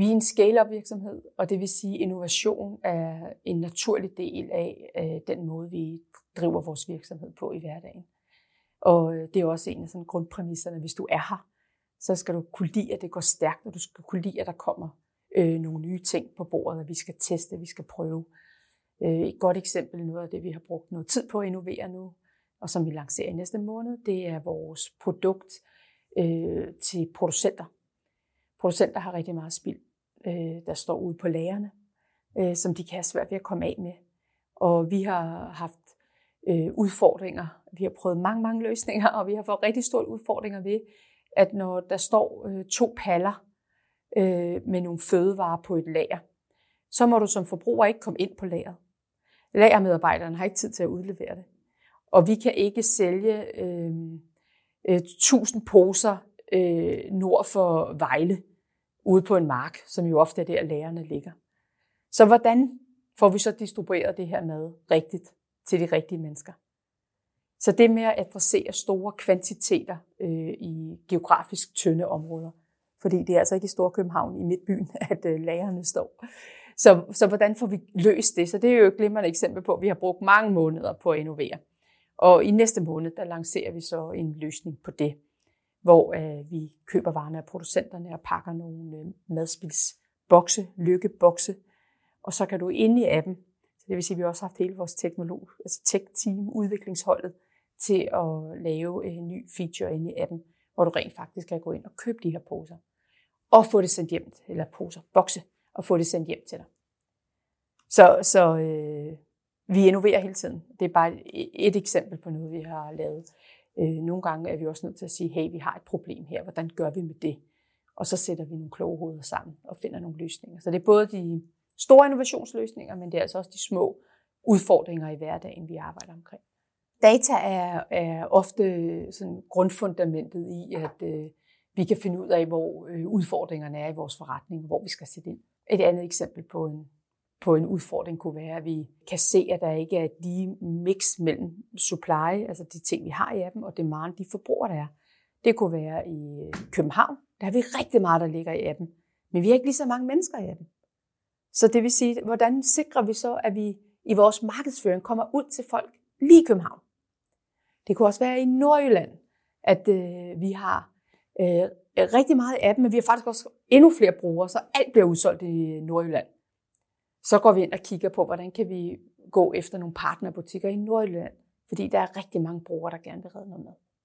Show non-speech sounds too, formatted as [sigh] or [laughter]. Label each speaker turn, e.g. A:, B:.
A: Vi er en scale-up virksomhed, og det vil sige, at innovation er en naturlig del af øh, den måde, vi driver vores virksomhed på i hverdagen. Og øh, det er også en af sådan grundpræmisserne. Hvis du er her, så skal du kunne lide, at det går stærkt, og du skal kunne lide, at der kommer øh, nogle nye ting på bordet, at vi skal teste, vi skal prøve. Øh, et godt eksempel, noget af det, vi har brugt noget tid på at innovere nu, og som vi lancerer i næste måned, det er vores produkt øh, til producenter. Producenter har rigtig meget spild, øh, der står ude på lagerne, øh, som de kan have svært ved at komme af med. Og vi har haft øh, udfordringer. Vi har prøvet mange, mange løsninger, og vi har fået rigtig store udfordringer ved, at når der står øh, to paller øh, med nogle fødevarer på et lager, så må du som forbruger ikke komme ind på lageret. Lagermedarbejderen har ikke tid til at udlevere det. Og vi kan ikke sælge øh, øh, 1000 poser øh, nord for Vejle ude på en mark, som jo ofte er der, lærerne ligger. Så hvordan får vi så distribueret det her mad rigtigt til de rigtige mennesker? Så det med at adressere store kvantiteter øh, i geografisk tynde områder, fordi det er altså ikke i Storkøbenhavn i midtbyen, [laughs] at øh, lærerne står. Så, så hvordan får vi løst det? Så det er jo et glimrende eksempel på, at vi har brugt mange måneder på at innovere. Og i næste måned, der lancerer vi så en løsning på det, hvor øh, vi køber varerne af producenterne og pakker nogle øh, madspilsbokse, lykkebokse, og så kan du inde i appen, så det vil sige, at vi også har haft hele vores teknolog, altså tech-team, udviklingsholdet, til at lave øh, en ny feature inde i appen, hvor du rent faktisk kan gå ind og købe de her poser, og få det sendt hjem, eller poser, bokse, og få det sendt hjem til dig. Så, så øh, vi innoverer hele tiden. Det er bare et eksempel på noget, vi har lavet. Øh, nogle gange er vi også nødt til at sige, hey, vi har et problem her, hvordan gør vi med det? Og så sætter vi nogle kloge hoveder sammen og finder nogle løsninger. Så det er både de store innovationsløsninger, men det er altså også de små udfordringer i hverdagen, vi arbejder omkring. Data er, er ofte sådan grundfundamentet i, at øh, vi kan finde ud af, hvor øh, udfordringerne er i vores forretning, hvor vi skal sætte ind. Et andet eksempel på en, på en udfordring kunne være, at vi kan se, at der ikke er et lige mix mellem supply, altså de ting, vi har i appen, og demand, de forbrugere, der er. Det kunne være i København. Der har vi rigtig meget, der ligger i appen. Men vi har ikke lige så mange mennesker i appen. Så det vil sige, hvordan sikrer vi så, at vi i vores markedsføring kommer ud til folk lige i København? Det kunne også være i Nordjylland, at øh, vi har øh, rigtig meget af appen, men vi har faktisk også endnu flere brugere, så alt bliver udsolgt i Nordjylland. Så går vi ind og kigger på, hvordan kan vi gå efter nogle partnerbutikker i Nordjylland, fordi der er rigtig mange brugere, der gerne vil redde noget med.